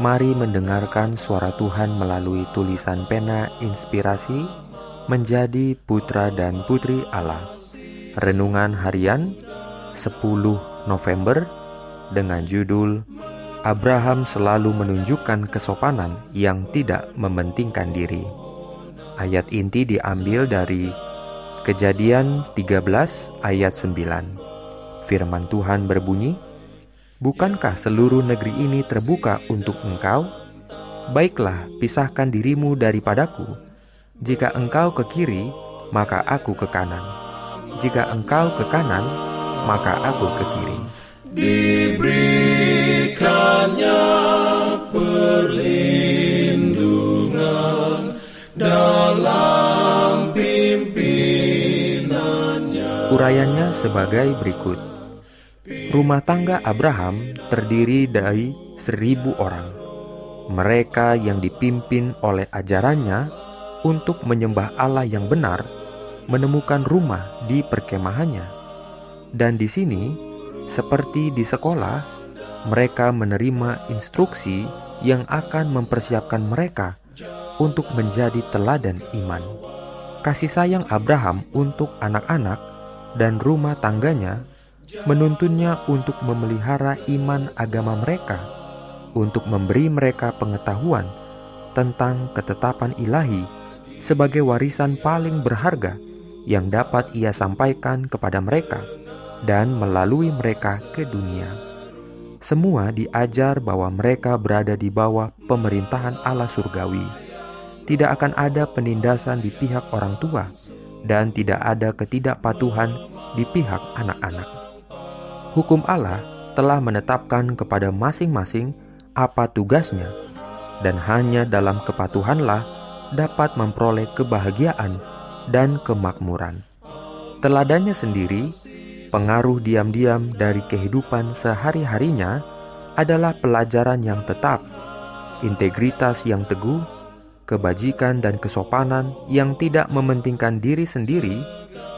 Mari mendengarkan suara Tuhan melalui tulisan pena inspirasi menjadi putra dan putri Allah. Renungan harian 10 November dengan judul Abraham selalu menunjukkan kesopanan yang tidak mementingkan diri. Ayat inti diambil dari Kejadian 13 ayat 9. Firman Tuhan berbunyi, Bukankah seluruh negeri ini terbuka untuk engkau? Baiklah, pisahkan dirimu daripadaku. Jika engkau ke kiri, maka aku ke kanan. Jika engkau ke kanan, maka aku ke kiri. Diberikannya perlindungan dalam pimpinannya. Urayanya sebagai berikut. Rumah tangga Abraham terdiri dari seribu orang. Mereka yang dipimpin oleh ajarannya untuk menyembah Allah yang benar menemukan rumah di perkemahannya. Dan di sini, seperti di sekolah, mereka menerima instruksi yang akan mempersiapkan mereka untuk menjadi teladan iman. Kasih sayang Abraham untuk anak-anak dan rumah tangganya menuntunnya untuk memelihara iman agama mereka, untuk memberi mereka pengetahuan tentang ketetapan ilahi sebagai warisan paling berharga yang dapat ia sampaikan kepada mereka dan melalui mereka ke dunia. Semua diajar bahwa mereka berada di bawah pemerintahan Allah surgawi. Tidak akan ada penindasan di pihak orang tua dan tidak ada ketidakpatuhan di pihak anak-anak hukum Allah telah menetapkan kepada masing-masing apa tugasnya, dan hanya dalam kepatuhanlah dapat memperoleh kebahagiaan dan kemakmuran. Teladannya sendiri, pengaruh diam-diam dari kehidupan sehari-harinya adalah pelajaran yang tetap, integritas yang teguh, kebajikan dan kesopanan yang tidak mementingkan diri sendiri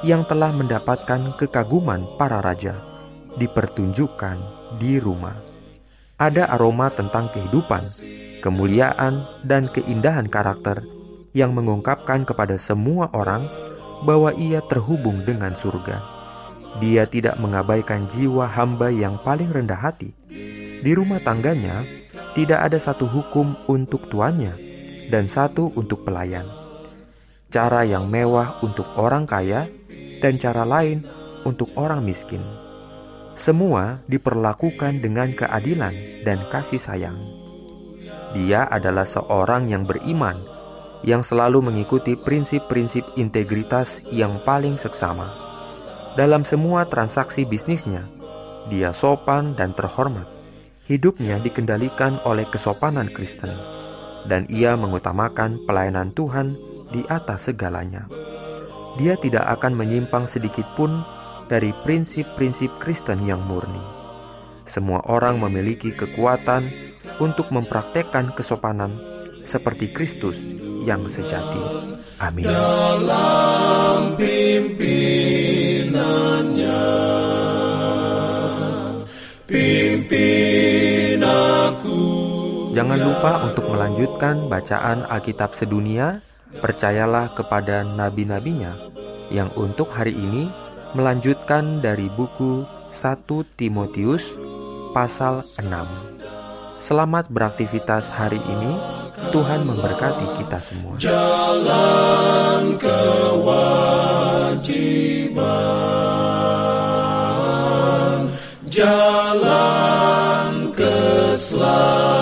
yang telah mendapatkan kekaguman para raja dipertunjukkan di rumah. Ada aroma tentang kehidupan, kemuliaan, dan keindahan karakter yang mengungkapkan kepada semua orang bahwa ia terhubung dengan surga. Dia tidak mengabaikan jiwa hamba yang paling rendah hati. Di rumah tangganya, tidak ada satu hukum untuk tuannya dan satu untuk pelayan. Cara yang mewah untuk orang kaya dan cara lain untuk orang miskin semua diperlakukan dengan keadilan dan kasih sayang. Dia adalah seorang yang beriman, yang selalu mengikuti prinsip-prinsip integritas yang paling seksama. Dalam semua transaksi bisnisnya, dia sopan dan terhormat. Hidupnya dikendalikan oleh kesopanan Kristen, dan ia mengutamakan pelayanan Tuhan di atas segalanya. Dia tidak akan menyimpang sedikit pun dari prinsip-prinsip Kristen yang murni. Semua orang memiliki kekuatan untuk mempraktekkan kesopanan seperti Kristus yang sejati. Amin. Dalam pimpinannya, pimpin aku. Jangan lupa untuk melanjutkan bacaan Alkitab sedunia. Percayalah kepada nabi-nabinya yang untuk hari ini melanjutkan dari buku 1 Timotius pasal 6. Selamat beraktivitas hari ini. Tuhan memberkati kita semua. Jalan kewajiban, jalan keselamatan.